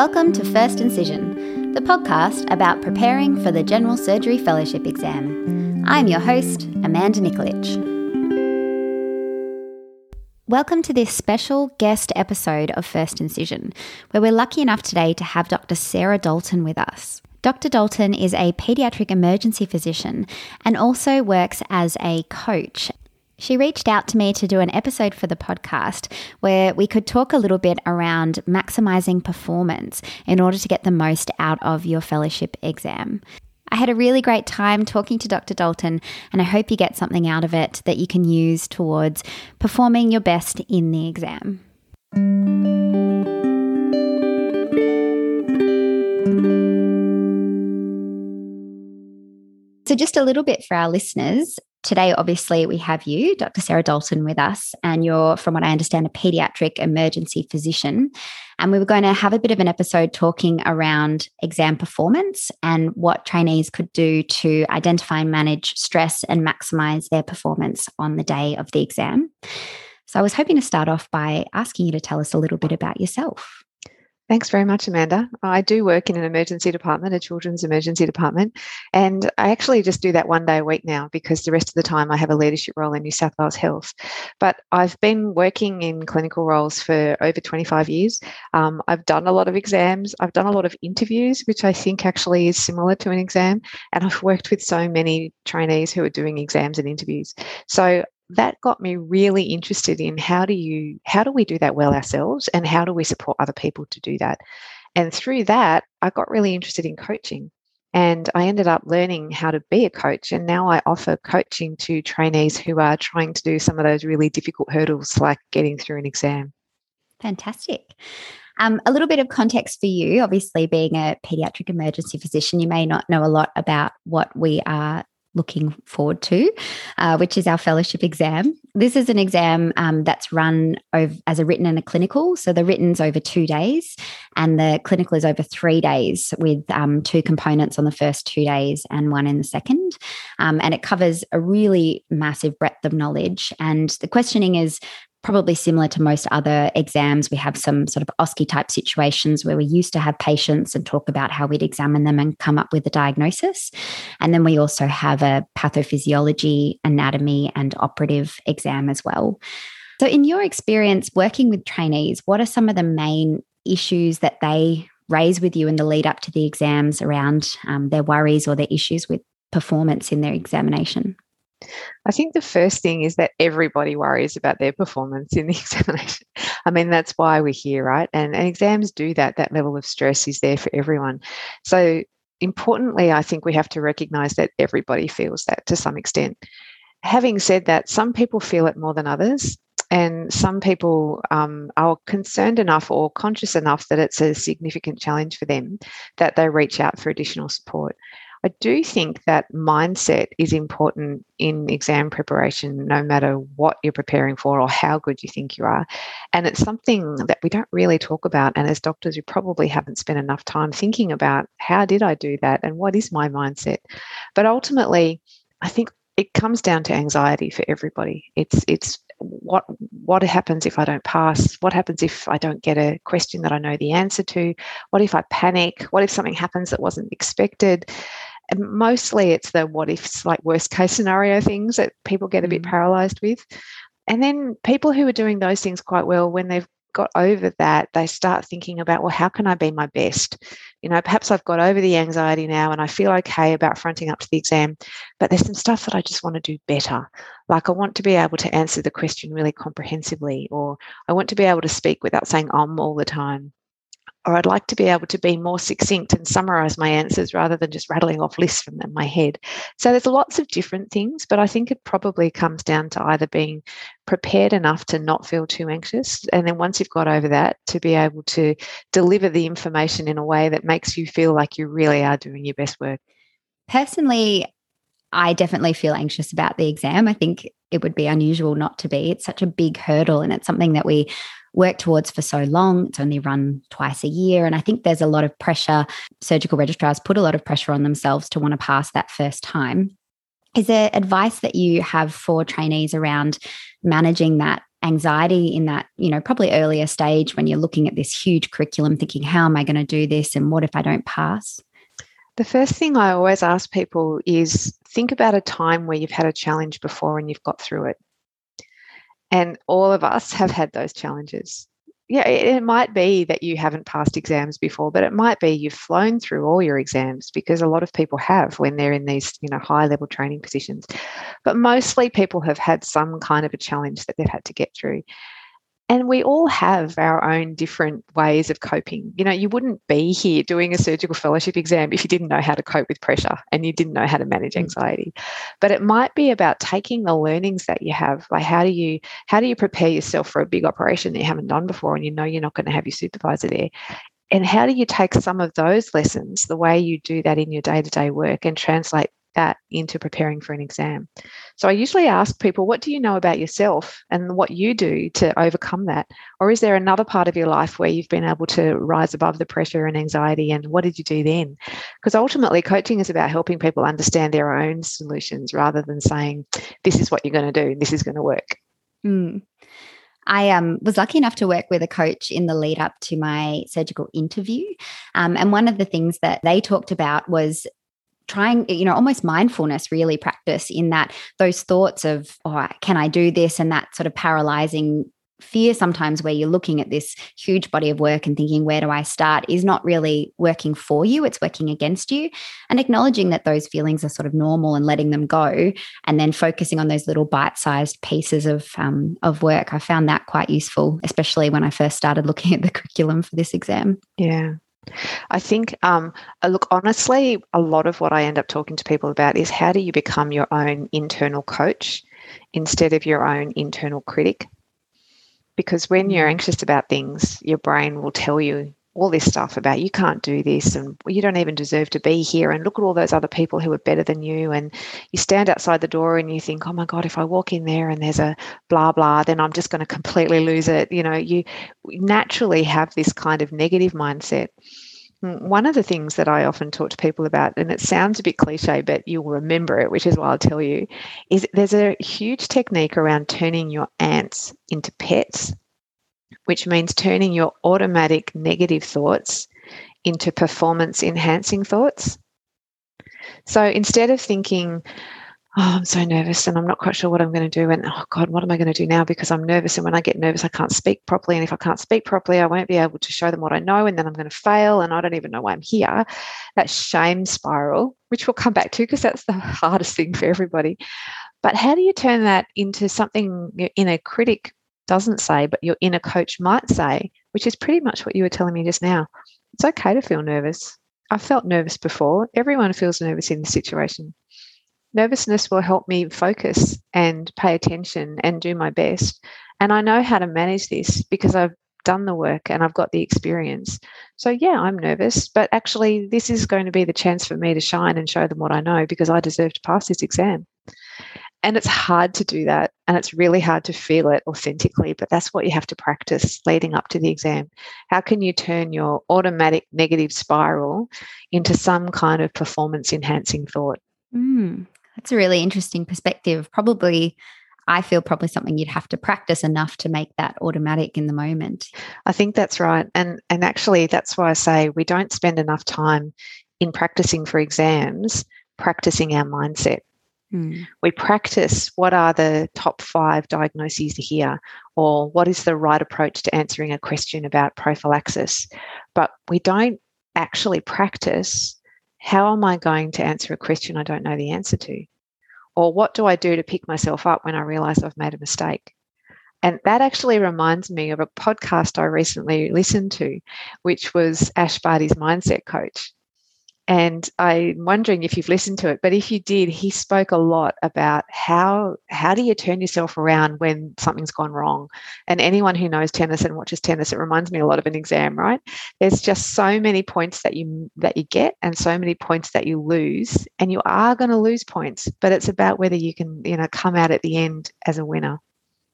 Welcome to First Incision, the podcast about preparing for the General Surgery Fellowship exam. I'm your host, Amanda Nikolic. Welcome to this special guest episode of First Incision, where we're lucky enough today to have Dr. Sarah Dalton with us. Dr. Dalton is a paediatric emergency physician and also works as a coach she reached out to me to do an episode for the podcast where we could talk a little bit around maximizing performance in order to get the most out of your fellowship exam. I had a really great time talking to Dr. Dalton, and I hope you get something out of it that you can use towards performing your best in the exam. So, just a little bit for our listeners. Today, obviously, we have you, Dr. Sarah Dalton, with us, and you're, from what I understand, a pediatric emergency physician. And we were going to have a bit of an episode talking around exam performance and what trainees could do to identify and manage stress and maximize their performance on the day of the exam. So, I was hoping to start off by asking you to tell us a little bit about yourself. Thanks very much, Amanda. I do work in an emergency department, a children's emergency department, and I actually just do that one day a week now because the rest of the time I have a leadership role in New South Wales Health. But I've been working in clinical roles for over 25 years. Um, I've done a lot of exams, I've done a lot of interviews, which I think actually is similar to an exam, and I've worked with so many trainees who are doing exams and interviews. So that got me really interested in how do you how do we do that well ourselves and how do we support other people to do that? And through that i got really interested in coaching and i ended up learning how to be a coach and now i offer coaching to trainees who are trying to do some of those really difficult hurdles like getting through an exam. Fantastic. Um, a little bit of context for you. Obviously being a pediatric emergency physician you may not know a lot about what we are looking forward to, uh, which is our fellowship exam. This is an exam um, that's run over, as a written and a clinical. So the written's over two days, and the clinical is over three days, with um, two components on the first two days and one in the second. Um, and it covers a really massive breadth of knowledge. And the questioning is probably similar to most other exams, we have some sort of OSCE type situations where we used to have patients and talk about how we'd examine them and come up with a diagnosis. And then we also have a pathophysiology, anatomy, and operative exam as well. So, in your experience working with trainees, what are some of the main issues that they raise with you in the lead up to the exams around um, their worries or their issues with performance in their examination? I think the first thing is that everybody worries about their performance in the examination. I mean, that's why we're here, right? And, and exams do that. That level of stress is there for everyone. So, importantly, I think we have to recognize that everybody feels that to some extent. Having said that, some people feel it more than others. And some people um, are concerned enough or conscious enough that it's a significant challenge for them that they reach out for additional support. I do think that mindset is important in exam preparation, no matter what you're preparing for or how good you think you are. And it's something that we don't really talk about. And as doctors, we probably haven't spent enough time thinking about how did I do that and what is my mindset. But ultimately, I think it comes down to anxiety for everybody. It's it's what what happens if I don't pass? What happens if I don't get a question that I know the answer to? What if I panic? What if something happens that wasn't expected? And mostly it's the what ifs, like worst case scenario things that people get a bit mm. paralyzed with. And then people who are doing those things quite well, when they've got over that, they start thinking about, well, how can I be my best? You know, perhaps I've got over the anxiety now and I feel okay about fronting up to the exam, but there's some stuff that I just want to do better. Like I want to be able to answer the question really comprehensively, or I want to be able to speak without saying um all the time or I'd like to be able to be more succinct and summarize my answers rather than just rattling off lists from my head. So there's lots of different things, but I think it probably comes down to either being prepared enough to not feel too anxious. And then once you've got over that, to be able to deliver the information in a way that makes you feel like you really are doing your best work. Personally, I definitely feel anxious about the exam. I think it would be unusual not to be. It's such a big hurdle and it's something that we worked towards for so long. It's only run twice a year. And I think there's a lot of pressure. Surgical registrars put a lot of pressure on themselves to want to pass that first time. Is there advice that you have for trainees around managing that anxiety in that, you know, probably earlier stage when you're looking at this huge curriculum, thinking, how am I going to do this? And what if I don't pass? The first thing I always ask people is think about a time where you've had a challenge before and you've got through it. And all of us have had those challenges yeah, it, might be that you haven't passed exams before, but it might be you've flown through all your exams because a lot of people have when they're in these, you know, high level training positions. But mostly people have had some kind of a challenge that they've had to get through. And we all have our own different ways of coping. You know, you wouldn't be here doing a surgical fellowship exam if you didn't know how to cope with pressure and you didn't know how to manage mm. anxiety. But it might be about taking the learnings that you have. Like how do you how do you prepare yourself for a big operation that you haven't done before and you know you're not going to have your supervisor there? And how do you take some of those lessons, the way you do that in your day-to-day work and translate that into preparing for an exam. So I usually ask people, what do you know about yourself and what you do to overcome that? Or is there another part of your life where you've been able to rise above the pressure and anxiety? And what did you do then? Because ultimately, coaching is about helping people understand their own solutions rather than saying, this is what you're going to do, this is going to work. Mm. I um, was lucky enough to work with a coach in the lead up to my surgical interview. Um, and one of the things that they talked about was trying you know almost mindfulness really practice in that those thoughts of oh can i do this? and that sort of paralyzing fear sometimes where you're looking at this huge body of work and thinking where do i start? is not really working for you it's working against you. And acknowledging that those feelings are sort of normal and letting them go and then focusing on those little bite-sized pieces of um, of work i found that quite useful especially when i first started looking at the curriculum for this exam. Yeah I think, um, uh, look, honestly, a lot of what I end up talking to people about is how do you become your own internal coach instead of your own internal critic? Because when you're mm. anxious about things, your brain will tell you all this stuff about you can't do this and you don't even deserve to be here and look at all those other people who are better than you and you stand outside the door and you think oh my god if i walk in there and there's a blah blah then i'm just going to completely lose it. You know you naturally have this kind of negative mindset. One of the things that I often talk to people about, and it sounds a bit cliche, but you'll remember it, which is why I'll tell you, is there's a huge technique around turning your ants into pets which means turning your automatic negative thoughts into performance enhancing thoughts. So instead of thinking, oh, I'm so nervous and I'm not quite sure what I'm going to do. And oh, God, what am I going to do now? Because I'm nervous. And when I get nervous, I can't speak properly. And if I can't speak properly, I won't be able to show them what I know. And then I'm going to fail. And I don't even know why I'm here. That shame spiral, which we'll come back to because that's the hardest thing for everybody. But how do you turn that into something in a critic doesn't say, but your inner coach might say, which is pretty much what you were telling me just now. It's okay to feel nervous. I've felt nervous before. Everyone feels nervous in this situation. Nervousness will help me focus and pay attention and do my best. And I know how to manage this because I've done the work and I've got the experience. So, yeah, I'm nervous, but actually, this is going to be the chance for me to shine and show them what I know because I deserve to pass this exam. And it's hard to do that. And it's really hard to feel it authentically, but that's what you have to practice leading up to the exam. How can you turn your automatic negative spiral into some kind of performance enhancing thought? Mm, that's a really interesting perspective. Probably I feel probably something you'd have to practice enough to make that automatic in the moment. I think that's right. And and actually that's why I say we don't spend enough time in practicing for exams practicing our mindset. Mm. We practice what are the top five diagnoses here, or what is the right approach to answering a question about prophylaxis. But we don't actually practice how am I going to answer a question I don't know the answer to? Or what do I do to pick myself up when I realize I've made a mistake? And that actually reminds me of a podcast I recently listened to, which was Ash Barty's mindset coach. And I'm wondering if you've listened to it, but if you did, he spoke a lot about how how do you turn yourself around when something's gone wrong. And anyone who knows tennis and watches tennis, it reminds me a lot of an exam, right? There's just so many points that you that you get and so many points that you lose, and you are going to lose points, but it's about whether you can, you know, come out at the end as a winner.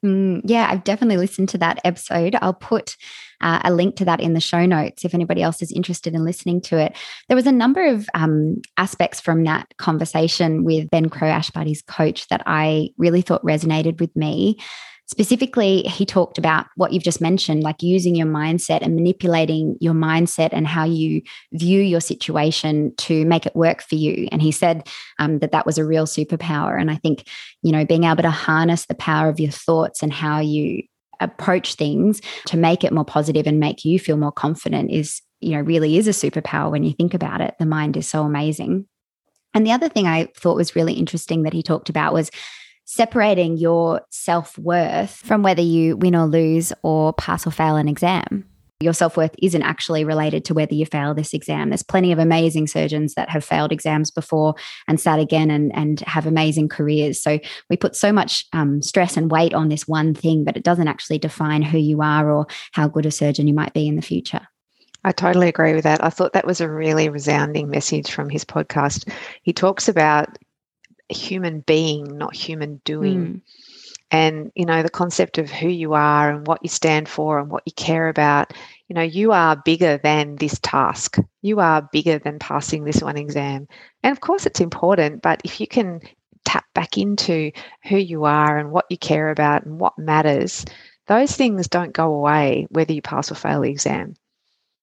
Mm, yeah, I've definitely listened to that episode. I'll put uh, a link to that in the show notes if anybody else is interested in listening to it. There was a number of um, aspects from that conversation with Ben Crowe, Ash Barty's coach, that I really thought resonated with me. Specifically, he talked about what you've just mentioned, like using your mindset and manipulating your mindset and how you view your situation to make it work for you. And he said um, that that was a real superpower. And I think, you know, being able to harness the power of your thoughts and how you approach things to make it more positive and make you feel more confident is you know really is a superpower when you think about it the mind is so amazing and the other thing I thought was really interesting that he talked about was separating your self worth from whether you win or lose or pass or fail an exam. Your self worth isn't actually related to whether you fail this exam. There's plenty of amazing surgeons that have failed exams before and sat again and, and have amazing careers. So we put so much um, stress and weight on this one thing, but it doesn't actually define who you are or how good a surgeon you might be in the future. I totally agree with that. I thought that was a really resounding message from his podcast. He talks about human being, not human doing. Mm. And, you know, the concept of who you are and what you stand for and what you care about. You know, you are bigger than this task. You are bigger than passing this one exam. And of course, it's important, but if you can tap back into who you are and what you care about and what matters, those things don't go away whether you pass or fail the exam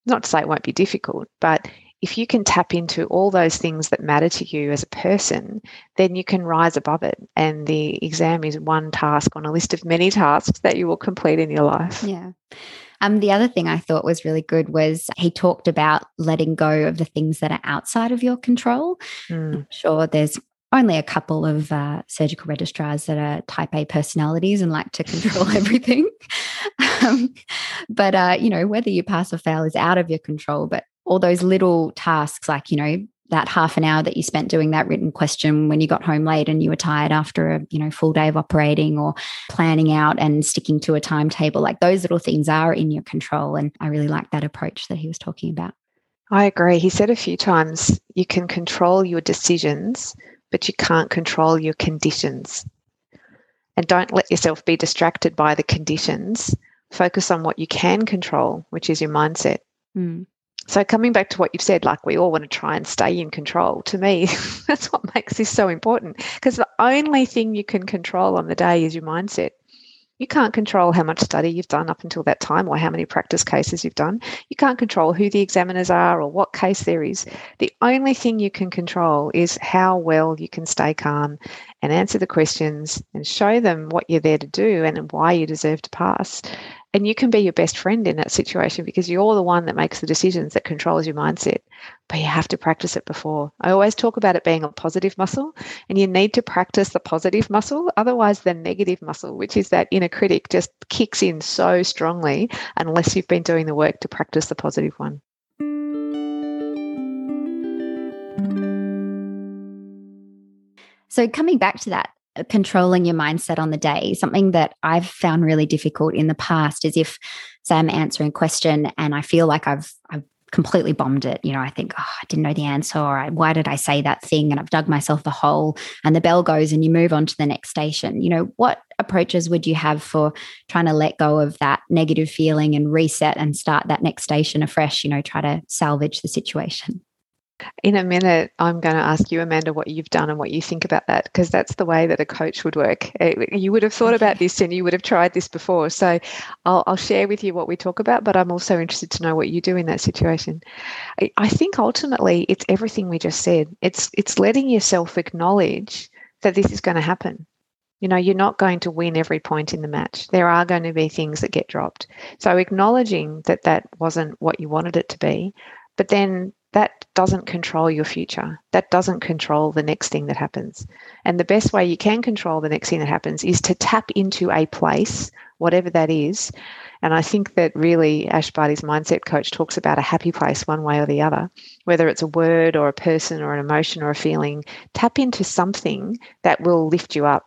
not to say it won't be difficult, but if you can tap into all those things that matter to you as a person, then you can rise above it. And the exam is one task on a list of many tasks that you will complete in your life. Yeah. Um, the other thing I thought was really good was he talked about letting go of the things that are outside of your control. Mm. I'm sure there's only a couple of uh, surgical registrars that are type A personalities and like to control everything. um, but, uh, you know, whether you pass or fail is out of your control. But all those little tasks, like, you know, that half an hour that you spent doing that written question when you got home late and you were tired after a you know full day of operating or planning out and sticking to a timetable like those little things are in your control and i really like that approach that he was talking about i agree he said a few times you can control your decisions but you can't control your conditions. And don't let yourself be distracted by the conditions. Focus on what you can control, which is your mindset. Mm. So, coming back to what you've said, like we all want to try and stay in control, to me, that's what makes this so important because the only thing you can control on the day is your mindset. You can't control how much study you've done up until that time or how many practice cases you've done. You can't control who the examiners are or what case there is. The only thing you can control is how well you can stay calm and answer the questions and show them what you're there to do and why you deserve to pass and you can be your best friend in that situation because you're the one that makes the decisions that controls your mindset but you have to practice it before. I always talk about it being a positive muscle and you need to practice the positive muscle otherwise the negative muscle which is that inner critic just kicks in so strongly unless you've been doing the work to practice the positive one. So coming back to that controlling your mindset on the day. Something that I've found really difficult in the past is if, say, I'm answering a question and I feel like I've I've completely bombed it. You know, I think, oh, I didn't know the answer, or why did I say that thing? And I've dug myself a hole, and the bell goes, and you move on to the next station. You know, what approaches would you have for trying to let go of that negative feeling and reset and start that next station afresh? You know, try to salvage the situation. In a minute, I'm going to ask you, Amanda, what you've done and what you think about that, because that's the way that a coach would work. Eh, you would have thought okay. about this and you would have tried this before. So I'll, I'll, share with you what we talk about, but I'm also interested to know what you do in that situation. I think ultimately it's everything we just said. It's it's letting yourself acknowledge that this is going to happen. You know, you're not going to win every point in the match. There are going to be things that get dropped. So acknowledging that that wasn't what you wanted it to be, but then that doesn't control your future. That doesn't control the next thing that happens. And the best way you can control the next thing that happens is to tap into a place, whatever that is. And I think that really Ash Barty's mindset coach talks about a happy place one way or the other, whether it's a word or a person or an emotion or a feeling. Tap into something that will lift you up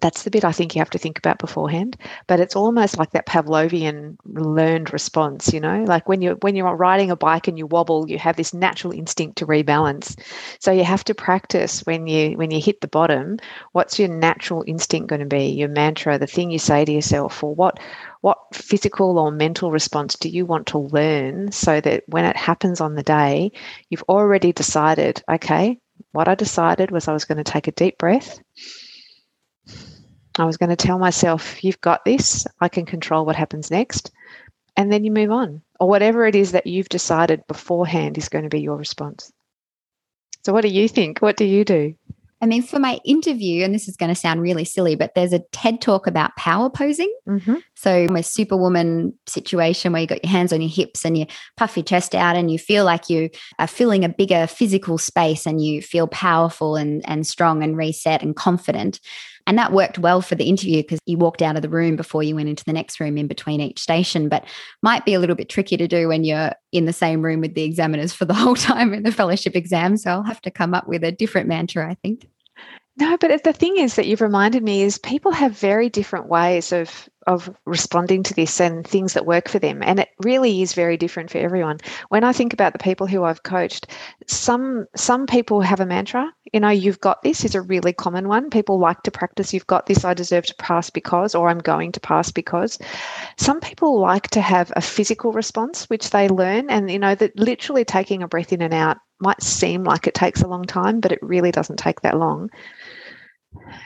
that's the bit I think you have to think about beforehand. But it's almost like that Pavlovian learned response, you know, like when you're when you're riding a bike and you wobble, you have this natural instinct to rebalance. So you have to practice when you when you hit the bottom. What's your natural instinct going to be? Your mantra, the thing you say to yourself, or what what physical or mental response do you want to learn so that when it happens on the day, you've already decided, okay, what I decided was I was going to take a deep breath I was going to tell myself, you've got this, I can control what happens next. And then you move on, or whatever it is that you've decided beforehand is going to be your response. So, what do you think? What do you do? I mean, for my interview, and this is going to sound really silly, but there's a TED talk about power posing. Mm-hmm. So, my superwoman situation where you got your hands on your hips and you puff your chest out and you feel like you are filling a bigger physical space and you feel powerful and, and strong and reset and confident. And that worked well for the interview because you walked out of the room before you went into the next room in between each station, but might be a little bit tricky to do when you're in the same room with the examiners for the whole time in the fellowship exam. So I'll have to come up with a different mantra, I think. No, but the thing is that you've reminded me is people have very different ways of of responding to this and things that work for them. And it really is very different for everyone. When i think about the people who i've coached some some people have a mantra you know you've got this is a really common one. People like to practice you've got this i deserve to pass because or i'm going to pass because. Some people like to have a physical response which they learn and you know that literally taking a breath in and out might seem like it takes a long time but it really doesn't take that long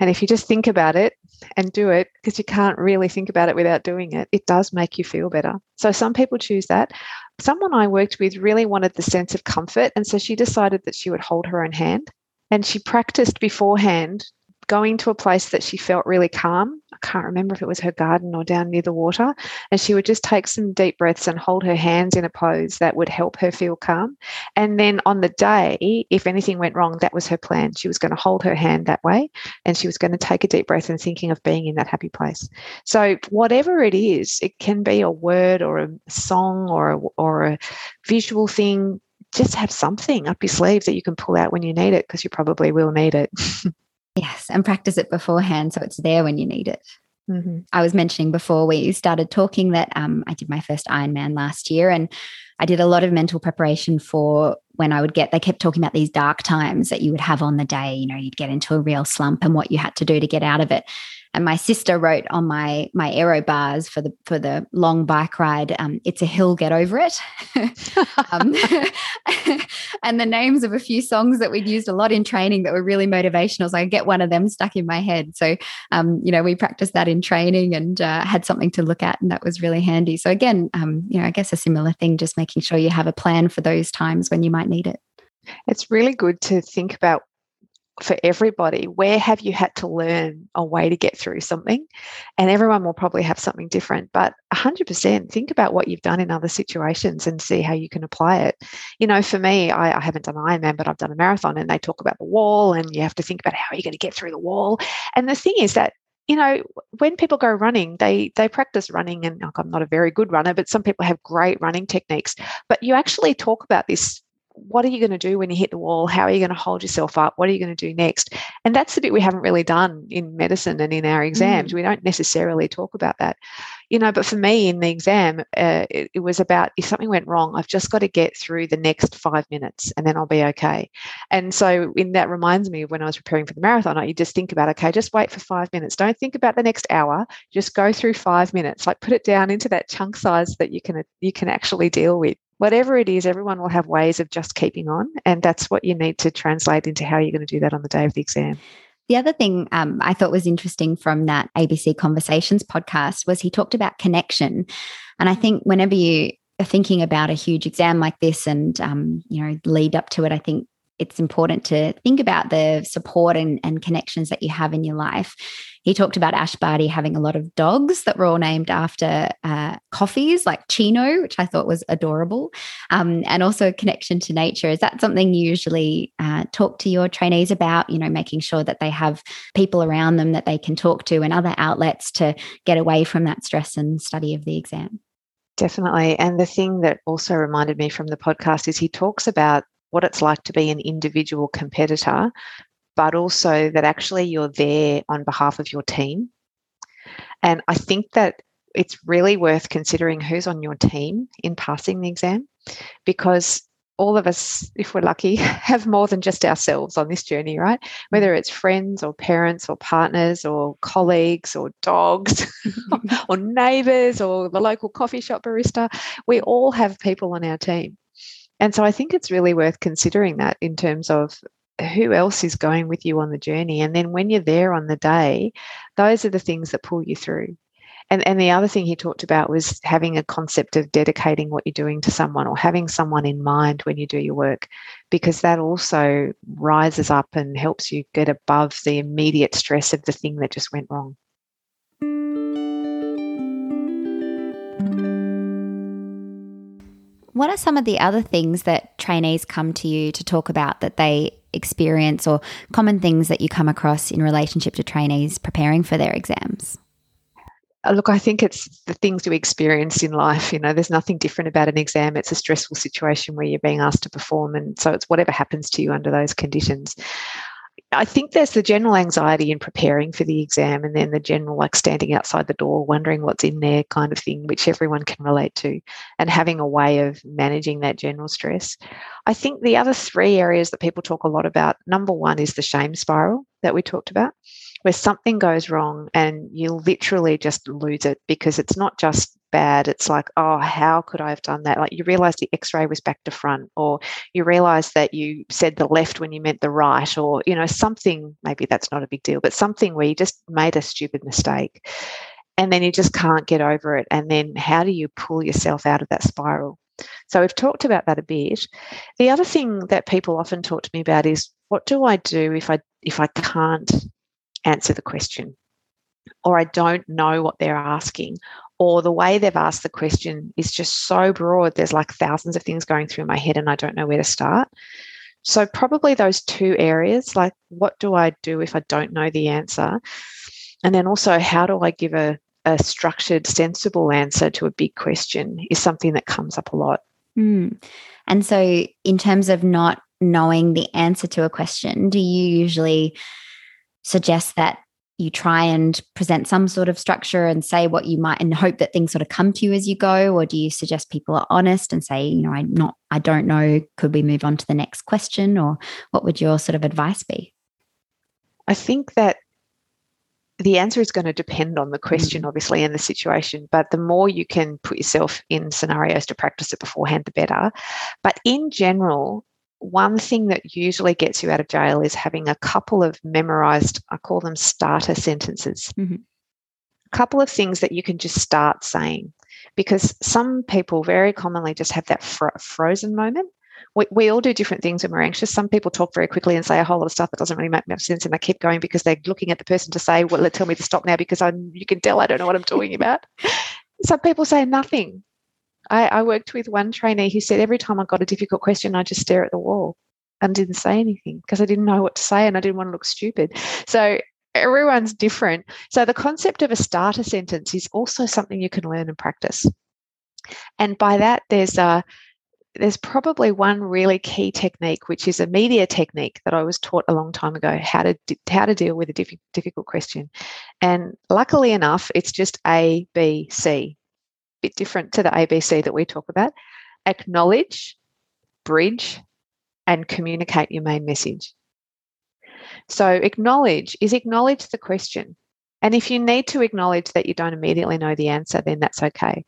and if you just think about it and do it, because you can't really think about it without doing it, it does make you feel better. So some people choose that. Someone I worked with really wanted the sense of comfort. And so she decided that she would hold her own hand. And she practiced beforehand going to a place that she felt really calm. Can't remember if it was her garden or down near the water. And she would just take some deep breaths and hold her hands in a pose that would help her feel calm. And then on the day, if anything went wrong, that was her plan. She was going to hold her hand that way and she was going to take a deep breath and thinking of being in that happy place. So, whatever it is, it can be a word or a song or a, or a visual thing. Just have something up your sleeve that you can pull out when you need it because you probably will need it. Yes, and practice it beforehand so it's there when you need it. Mm-hmm. I was mentioning before we started talking that um, I did my first Ironman last year and I did a lot of mental preparation for when I would get, they kept talking about these dark times that you would have on the day. You know, you'd get into a real slump and what you had to do to get out of it and my sister wrote on my my aero bars for the for the long bike ride um, it's a hill get over it. Um, and the names of a few songs that we'd used a lot in training that were really motivational. So i get one of them stuck in my head. So um, you know we practiced that in training and uh, had something to look at and that was really handy. So again um, you know i guess a similar thing just making sure you have a plan for those times when you might need it. It's really good to think about for everybody where have you had to learn a way to get through something? And everyone will probably have something different but 100% think about what you've done in other situations and see how you can apply it. You know for me I, I haven't done ironman but i've done a marathon and they talk about the wall and you have to think about how are you're going to get through the wall? And the thing is that you know when people go running they they practice running and like, i'm not a very good runner but some people have great running techniques but you actually talk about this what are you going to do when you hit the wall? How are you going to hold yourself up? What are you going to do next? And that's the bit we haven't really done in medicine and in our exams. Mm. We don't necessarily talk about that you know but for me in the exam uh, it, it, was about if something went wrong i've just got to get through the next five minutes and then i'll be okay and so in that reminds me of when i was preparing for the marathon you just think about okay just wait for five minutes don't think about the next hour just go through five minutes like put it down into that chunk size that you can you can actually deal with whatever it is everyone will have ways of just keeping on and that's what you need to translate into how you're going to do that on the day of the exam the other thing um, I thought was interesting from that ABC Conversations podcast was he talked about connection. And I think whenever you are thinking about a huge exam like this and, um, you know, lead up to it, I think it's important to think about the support and, and connections that you have in your life. He talked about Ash Barty having a lot of dogs that were all named after uh, coffees, like Chino, which I thought was adorable, um, and also connection to nature. Is that something you usually uh, talk to your trainees about? You know, making sure that they have people around them that they can talk to and other outlets to get away from that stress and study of the exam. Definitely. And the thing that also reminded me from the podcast is he talks about what it's like to be an individual competitor, but also that actually you're there on behalf of your team. And I think that it's really worth considering who's on your team in passing the exam because all of us, if we're lucky, have more than just ourselves on this journey, right? Whether it's friends or parents or partners or colleagues or dogs or neighbors or the local coffee shop barista, we all have people on our team. And so I think it's really worth considering that in terms of who else is going with you on the journey. And then when you're there on the day, those are the things that pull you through. And, and the other thing he talked about was having a concept of dedicating what you're doing to someone or having someone in mind when you do your work, because that also rises up and helps you get above the immediate stress of the thing that just went wrong. What are some of the other things that trainees come to you to talk about that they experience or common things that you come across in relationship to trainees preparing for their exams? Uh, look, I think it's the things we experience in life. You know, there's nothing different about an exam. It's a stressful situation where you're being asked to perform. And so it's whatever happens to you under those conditions. I think there's the general anxiety in preparing for the exam and then the general like standing outside the door wondering what's in there kind of thing, which everyone can relate to, and having a way of managing that general stress. I think the other three areas that people talk a lot about number one is the shame spiral that we talked about where something goes wrong and you literally just lose it because it's not just bad. It's like, oh, how could I have done that? Like you realize the x ray was back to front, or you realize that you said the left when you meant the right, or, you know, something, maybe that's not a big deal, but something where you just made a stupid mistake. And then you just can't get over it. And then how do you pull yourself out of that spiral? So we've talked about that a bit. The other thing that people often talk to me about is what do I do if I if I can't answer the question or I don't know what they're asking, or the way they've asked the question is just so broad. There's like thousands of things going through my head and I don't know where to start. So, probably those two areas like, what do I do if I don't know the answer? And then also, how do I give a, a structured, sensible answer to a big question is something that comes up a lot. Mm. And so, in terms of not knowing the answer to a question, do you usually suggest that you try and present some sort of structure and say what you might and hope that things sort of come to you as you go? Or do you suggest people are honest and say you know i'm not i don't know. Could we move on to the next question? Or what would your sort of advice be? I think that the answer is going to depend on the question mm-hmm. obviously and the situation but the more you can put yourself in scenarios to practice it beforehand the better. But in general one thing that usually gets you out of jail is having a couple of memorized, I call them starter sentences. Mm-hmm. A couple of things that you can just start saying. Because some people very commonly just have that fr- frozen moment. We, we all do different things when we're anxious. Some people talk very quickly and say a whole lot of stuff that doesn't really make much sense, and they keep going because they're looking at the person to say, "Well, tell me to stop now," because I you can tell I don't know what I'm talking about. Some people say nothing I, I worked with one trainee who said every time I got a difficult question, I just stare at the wall and didn't say anything because I didn't know what to say and I didn't want to look stupid. So everyone's different. So the concept of a starter sentence is also something you can learn and practice. And by that, there's a there's probably one really key technique, which is a media technique that I was taught a long time ago how to how to deal with a difficult question. And luckily enough, it's just A, B, C bit different to the ABC that we talk about. Acknowledge, bridge, and communicate your main message. So, acknowledge is acknowledge the question. And if you need to acknowledge that you don't immediately know the answer, then that's okay.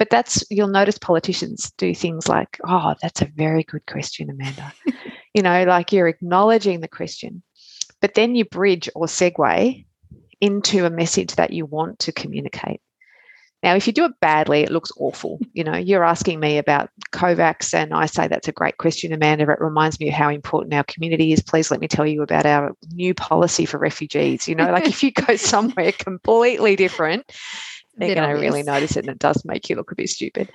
But that's, you'll notice politicians do things like, oh, that's a very good question, Amanda. you know, like you're acknowledging the question, but then you bridge or segue into a message that you want to communicate. Now, if you do it badly, it looks awful. You know, you're asking me about COVAX, and I say that's a great question, Amanda. It reminds me of how important our community is. Please let me tell you about our new policy for refugees. You know, like if you go somewhere completely different, they're going to really notice it, and it does make you look a bit stupid.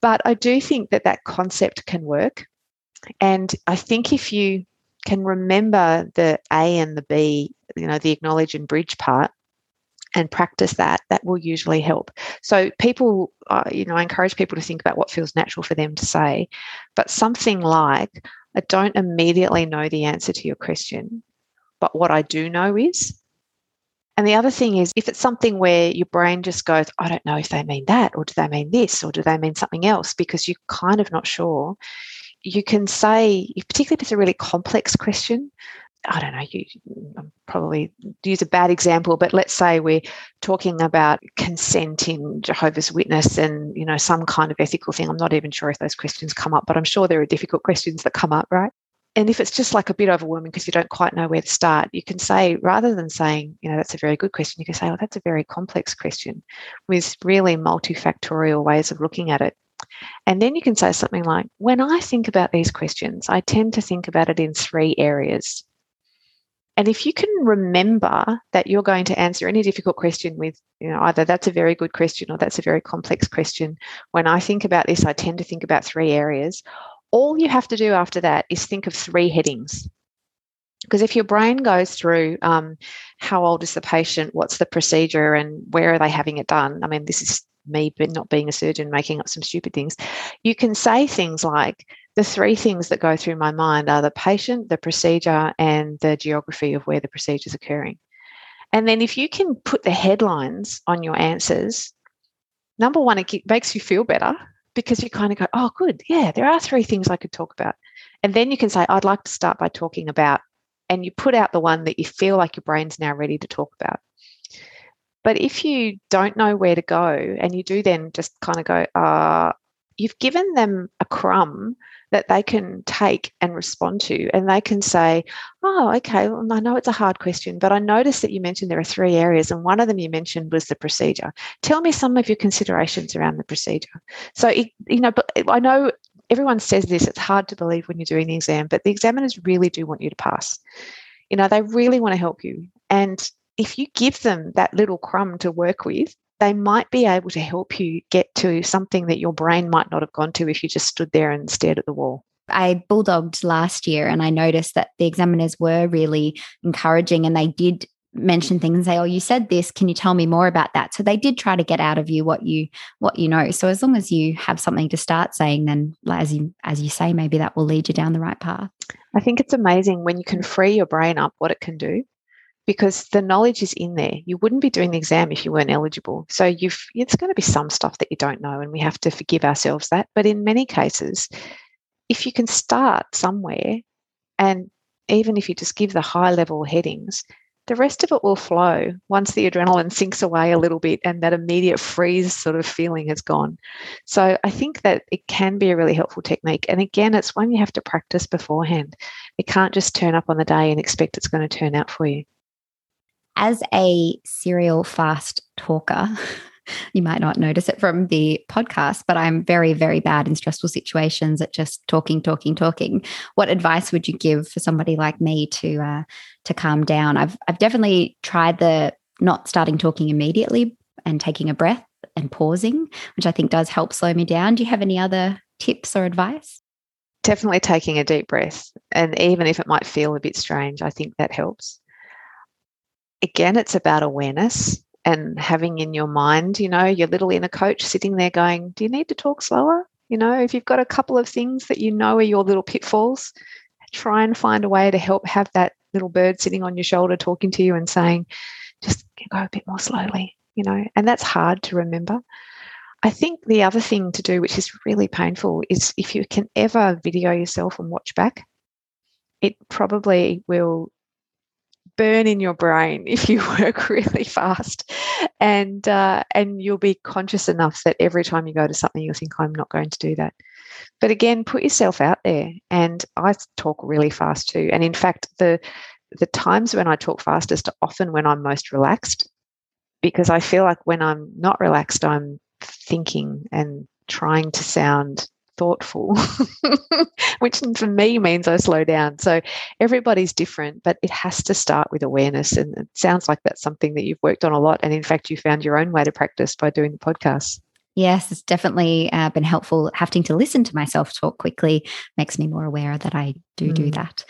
But I do think that that concept can work. And I think if you can remember the A and the B, you know, the acknowledge and bridge part, and practice that, that will usually help. So, people, uh, you know, I encourage people to think about what feels natural for them to say, but something like, I don't immediately know the answer to your question, but what I do know is. And the other thing is, if it's something where your brain just goes, I don't know if they mean that, or do they mean this, or do they mean something else, because you're kind of not sure, you can say, particularly if it's a really complex question, I don't know, you probably use a bad example, but let's say we're talking about consent in Jehovah's Witness and, you know, some kind of ethical thing. I'm not even sure if those questions come up, but I'm sure there are difficult questions that come up, right? and if it's just like a bit overwhelming because you don't quite know where to start, you can say, rather than saying, you know, that's a very good question, you can say, well, that's a very complex question with really multifactorial ways of looking at it. And then you can say something like, when I think about these questions, I tend to think about it in three areas. And if you can remember that you're going to answer any difficult question with, you know, either that's a very good question or that's a very complex question. When I think about this, I tend to think about three areas. All you have to do after that is think of three headings. Because if your brain goes through um, how old is the patient, what's the procedure, and where are they having it done? I mean, this is me but not being a surgeon making up some stupid things. You can say things like, the three things that go through my mind are the patient, the procedure, and the geography of where the procedure is occurring. And then if you can put the headlines on your answers, number one, it makes you feel better because you kind of go, oh, good. Yeah, there are three things I could talk about. And then you can say, I'd like to start by talking about, and you put out the one that you feel like your brain's now ready to talk about. But if you don't know where to go and you do then just kind of go, uh, you've given them a crumb that they can take and respond to. And they can say, Oh, okay, well, I know it's a hard question, but I noticed that you mentioned there are three areas, and one of them you mentioned was the procedure. Tell me some of your considerations around the procedure. So, it, you know, but I know everyone says this, it's hard to believe when you're doing the exam, but the examiners really do want you to pass. You know, they really want to help you. And if you give them that little crumb to work with, they might be able to help you get to something that your brain might not have gone to if you just stood there and stared at the wall. I bulldogged last year and I noticed that the examiners were really encouraging and they did mention things and say, Oh, you said this. Can you tell me more about that? So they did try to get out of you what you what you know. So as long as you have something to start saying, then as you as you say, maybe that will lead you down the right path. I think it's amazing when you can free your brain up what it can do because the knowledge is in there. You wouldn't be doing the exam if you weren't eligible. So you've it's going to be some stuff that you don't know, and we have to forgive ourselves that. But in many cases, if you can start somewhere, and even if you just give the high level headings, the rest of it will flow once the adrenaline sinks away a little bit and that immediate freeze sort of feeling has gone. So I think that it can be a really helpful technique. And again, it's one you have to practice beforehand. It can't just turn up on the day and expect it's going to turn out for you as a serial fast talker, you might not notice it from the podcast, but I'm very, very bad in stressful situations at just talking, talking, talking. What advice would you give for somebody like me to uh, to calm down? I've I've definitely tried the not starting talking immediately and taking a breath and pausing, which I think does help slow me down. Do you have any other tips or advice? Definitely taking a deep breath, and even if it might feel a bit strange, I think that helps again, it's about awareness and having in your mind, you know, your little inner coach sitting there going, Do you need to talk slower? You know, if you've got a couple of things that you know are your little pitfalls, try and find a way to help have that little bird sitting on your shoulder talking to you and saying, just go a bit more slowly, you know, and that's hard to remember. I think the other thing to do, which is really painful, is if you can ever video yourself and watch back, it probably will burn in your brain if you work really fast. And uh, and you'll be conscious enough that every time you go to something you'll think i'm not going to do that. But again put yourself out there. And i talk really fast too. And in fact the the times when i talk fastest are often when i'm most relaxed because i feel like when i'm not relaxed i'm thinking and trying to sound thoughtful, which for me means I slow down. So everybody's different, but it has to start with awareness. And it sounds like that's something that you've worked on a lot. And in fact, you found your own way to practice by doing the podcast. Yes, it's definitely uh, been helpful. Having to listen to myself talk quickly makes me more aware that I do mm. do that.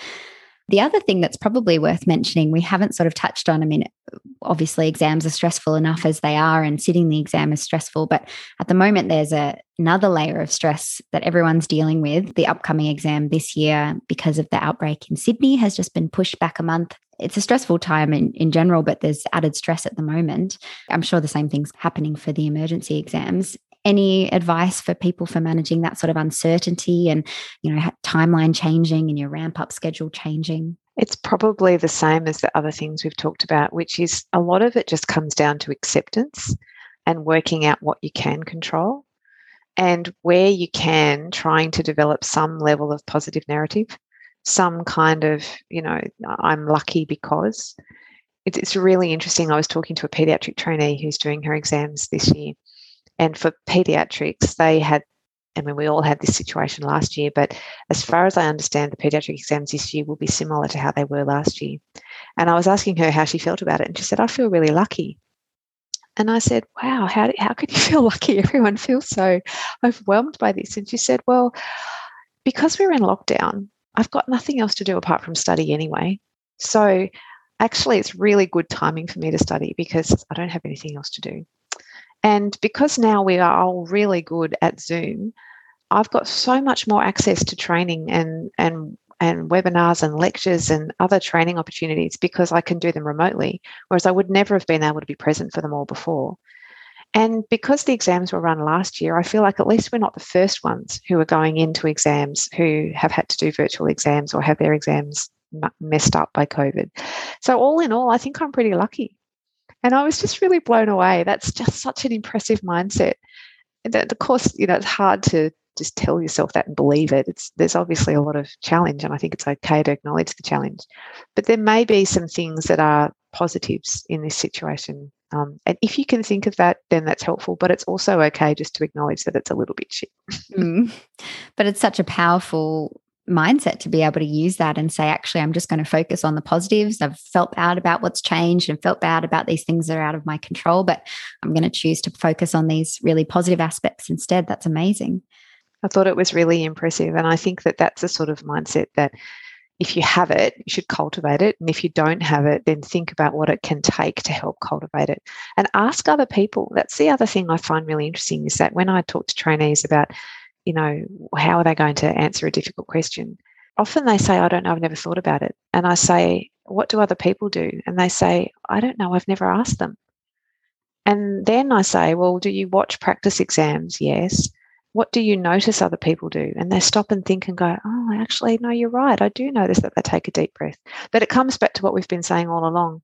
The other thing that's probably worth mentioning, we haven't sort of touched on, I mean, obviously exams are stressful enough as they are, and sitting the exam is stressful. But at the moment, there's a, another layer of stress that everyone's dealing with. The upcoming exam this year, because of the outbreak in Sydney, has just been pushed back a month. It's a stressful time in, in general, but there's added stress at the moment. I'm sure the same thing's happening for the emergency exams any advice for people for managing that sort of uncertainty and you know timeline changing and your ramp up schedule changing it's probably the same as the other things we've talked about which is a lot of it just comes down to acceptance and working out what you can control and where you can trying to develop some level of positive narrative some kind of, you know, I'm lucky because. It's really interesting. I was talking to a pediatric trainee who's doing her exams this year. And for pediatrics, they had I mean, we all had this situation last year, but as far as I understand, the pediatric exams this year will be similar to how they were last year. And I was asking her how she felt about it, and she said, I feel really lucky. And I said, Wow, how, how could you feel lucky? Everyone feels so overwhelmed by this. And she said, Well, because we're in lockdown, I've got nothing else to do apart from study anyway. So actually, it's really good timing for me to study because I don't have anything else to do. And because now we are all really good at Zoom, I've got so much more access to training and and and webinars and lectures and other training opportunities because I can do them remotely, whereas I would never have been able to be present for them all before. And because the exams were run last year, I feel like at least we're not the first ones who are going into exams who have had to do virtual exams or have their exams messed up by COVID. So, all in all, I think I'm pretty lucky. And I was just really blown away. That's just such an impressive mindset. That, of course, you know, it's hard to just tell yourself that and believe it. It's there's obviously a lot of challenge, and I think it's okay to acknowledge the challenge. But there may be some things that are positives in this situation. Um, and if you can think of that, then that's helpful. But it's also okay just to acknowledge that it's a little bit shit. mm. But it's such a powerful mindset to be able to use that and say, actually, I'm just going to focus on the positives. I've felt bad about what's changed and felt bad about these things that are out of my control, but I'm going to choose to focus on these really positive aspects instead. That's amazing. I thought it was really impressive. And I think that that's a sort of mindset that if you have it, you should cultivate it. And if you don't have it, then think about what it can take to help cultivate it and ask other people. That's the other thing I find really interesting is that when I talk to trainees about you know, how are they going to answer a difficult question? Often they say, I don't know, I've never thought about it. And I say, What do other people do? And they say, I don't know, I've never asked them. And then I say, Well, do you watch practice exams? Yes. What do you notice other people do? And they stop and think and go, Oh, actually, no, you're right. I do notice that they take a deep breath. But it comes back to what we've been saying all along.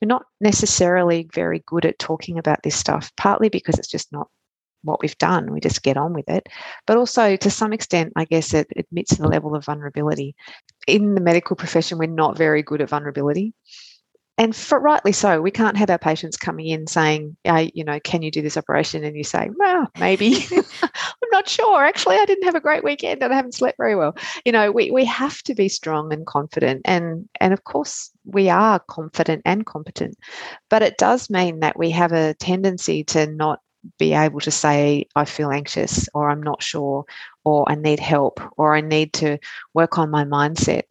We're not necessarily very good at talking about this stuff, partly because it's just not what we've done. We just get on with it. But also, to some extent, I guess it admits the level of vulnerability. In the medical profession, we're not very good at vulnerability. And for rightly so, we can't have our patients coming in saying, hey, you know, can you do this operation? And you say, well, maybe. I'm not sure. Actually, I didn't have a great weekend and I haven't slept very well. You know, we, we have to be strong and confident. And, and of course, we are confident and competent. But it does mean that we have a tendency to not be able to say, I feel anxious, or I'm not sure, or I need help, or I need to work on my mindset.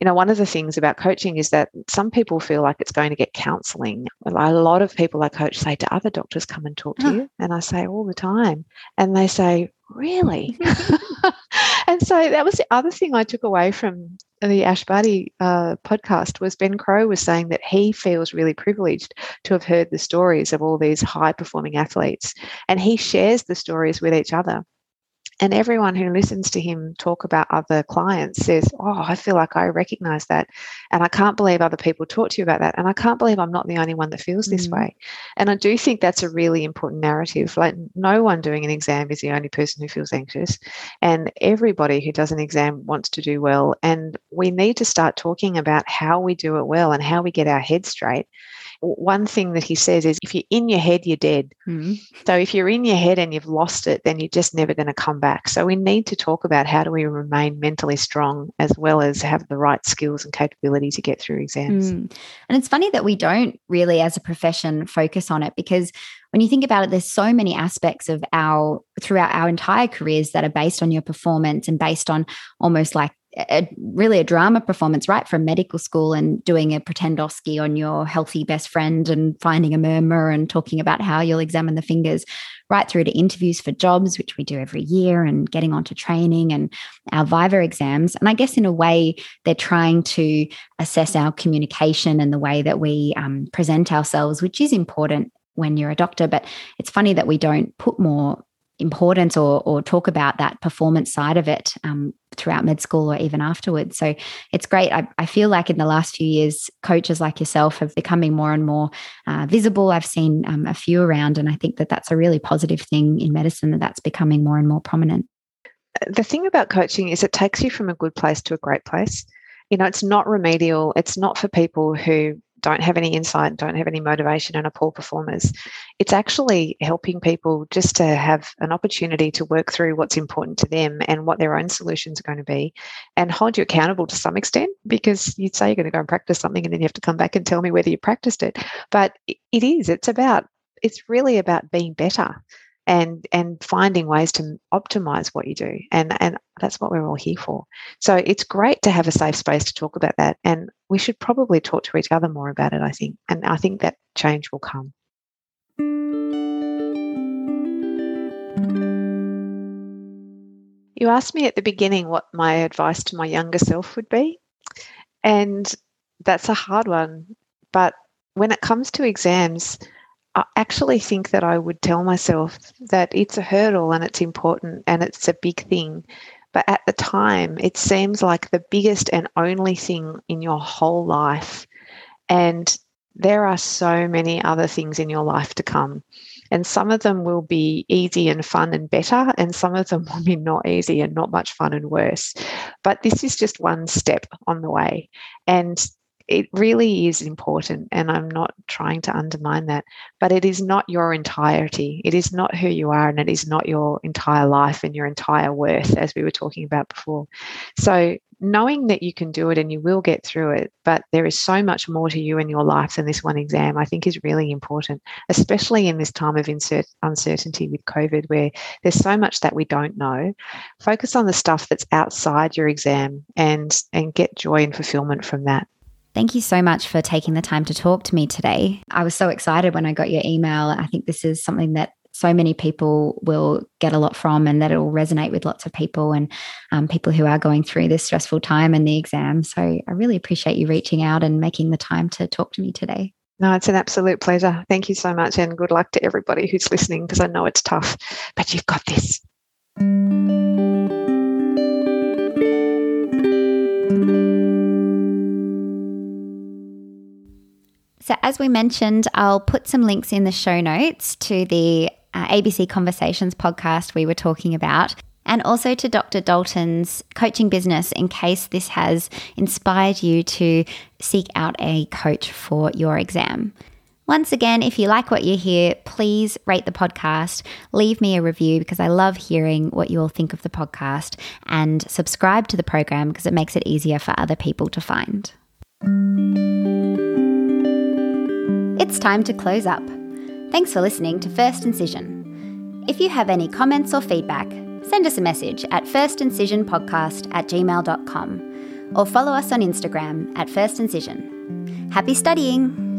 You know, one of the things about coaching is that some people feel like it's going to get counseling. A lot of people I coach say, Do other doctors come and talk to huh. you? And I say, All the time. And they say, Really? and so that was the other thing I took away from the Ash uh, podcast was Ben Crowe was saying that he feels really privileged to have heard the stories of all these high performing athletes, and he shares the stories with each other. And everyone who listens to him talk about other clients says, Oh, I feel like I recognize that. And I can't believe other people talk to you about that. And I can't believe I'm not the only one that feels this mm. way. And I do think that's a really important narrative. Like, no one doing an exam is the only person who feels anxious. And everybody who does an exam wants to do well. And we need to start talking about how we do it well and how we get our head straight one thing that he says is if you're in your head, you're dead. Mm-hmm. So if you're in your head and you've lost it, then you're just never going to come back. So we need to talk about how do we remain mentally strong as well as have the right skills and capability to get through exams. Mm. And it's funny that we don't really, as a profession, focus on it because when you think about it, there's so many aspects of our throughout our entire careers that are based on your performance and based on almost like a, really a drama performance right from medical school and doing a pretendoscopy on your healthy best friend and finding a murmur and talking about how you'll examine the fingers right through to interviews for jobs which we do every year and getting onto training and our viva exams. And i guess in a way they're trying to assess our communication and the way that we um, present ourselves which is important when you're a doctor. But it's funny that we don't put more importance or, or talk about that performance side of it um, throughout med school or even afterwards. So it's great. I, I, feel like in the last few years, coaches like yourself have becoming more and more uh, visible. I've seen um, a few around, and I think that that's a really positive thing in medicine that that's becoming more and more prominent. The thing about coaching is it takes you from a good place to a great place. you know, it's not remedial. It's not for people who don't have any insight, don't have any motivation, and are poor performers. It's actually helping people just to have an opportunity to work through what's important to them and what their own solutions are going to be and hold you accountable to some extent because you'd say you're going to go and practice something and then you have to come back and tell me whether you practiced it. But it is, it's about, it's really about being better and and finding ways to optimize what you do. And and that's what we're all here for. So it's great to have a safe space to talk about that and we should probably talk to each other more about it i think. And i think that change will come. You asked me at the beginning what my advice to my younger self would be and that's a hard one. But when it comes to exams I actually think that I would tell myself that it's a hurdle and it's important and it's a big thing. But at the time, it seems like the biggest and only thing in your whole life. And there are so many other things in your life to come. And some of them will be easy and fun and better, and some of them will be not easy and not much fun and worse. But this is just one step on the way. And it really is important and i'm not trying to undermine that but it is not your entirety. It is not who you are and it is not your entire life and your entire worth as we were talking about before. So knowing that you can do it and you will get through it but there is so much more to you in your life than this one exam i think is really important especially in this time of insert uncertainty with covid where there's so much that we don't know. Focus on the stuff that's outside your exam and and get joy and fulfillment from that Thank you so much for taking the time to talk to me today. I was so excited when I got your email. I think this is something that so many people will get a lot from and that it will resonate with lots of people and um, people who are going through this stressful time and the exam. So I really appreciate you reaching out and making the time to talk to me today. No, it's an absolute pleasure. Thank you so much. And good luck to everybody who's listening because I know it's tough, but you've got this. So, as we mentioned, I'll put some links in the show notes to the uh, ABC Conversations podcast we were talking about, and also to Dr. Dalton's coaching business in case this has inspired you to seek out a coach for your exam. Once again, if you like what you hear, please rate the podcast, leave me a review because I love hearing what you all think of the podcast, and subscribe to the program because it makes it easier for other people to find. It's time to close up. Thanks for listening to First Incision. If you have any comments or feedback, send us a message at firstincisionpodcast at gmail.com or follow us on Instagram at First Incision. Happy studying!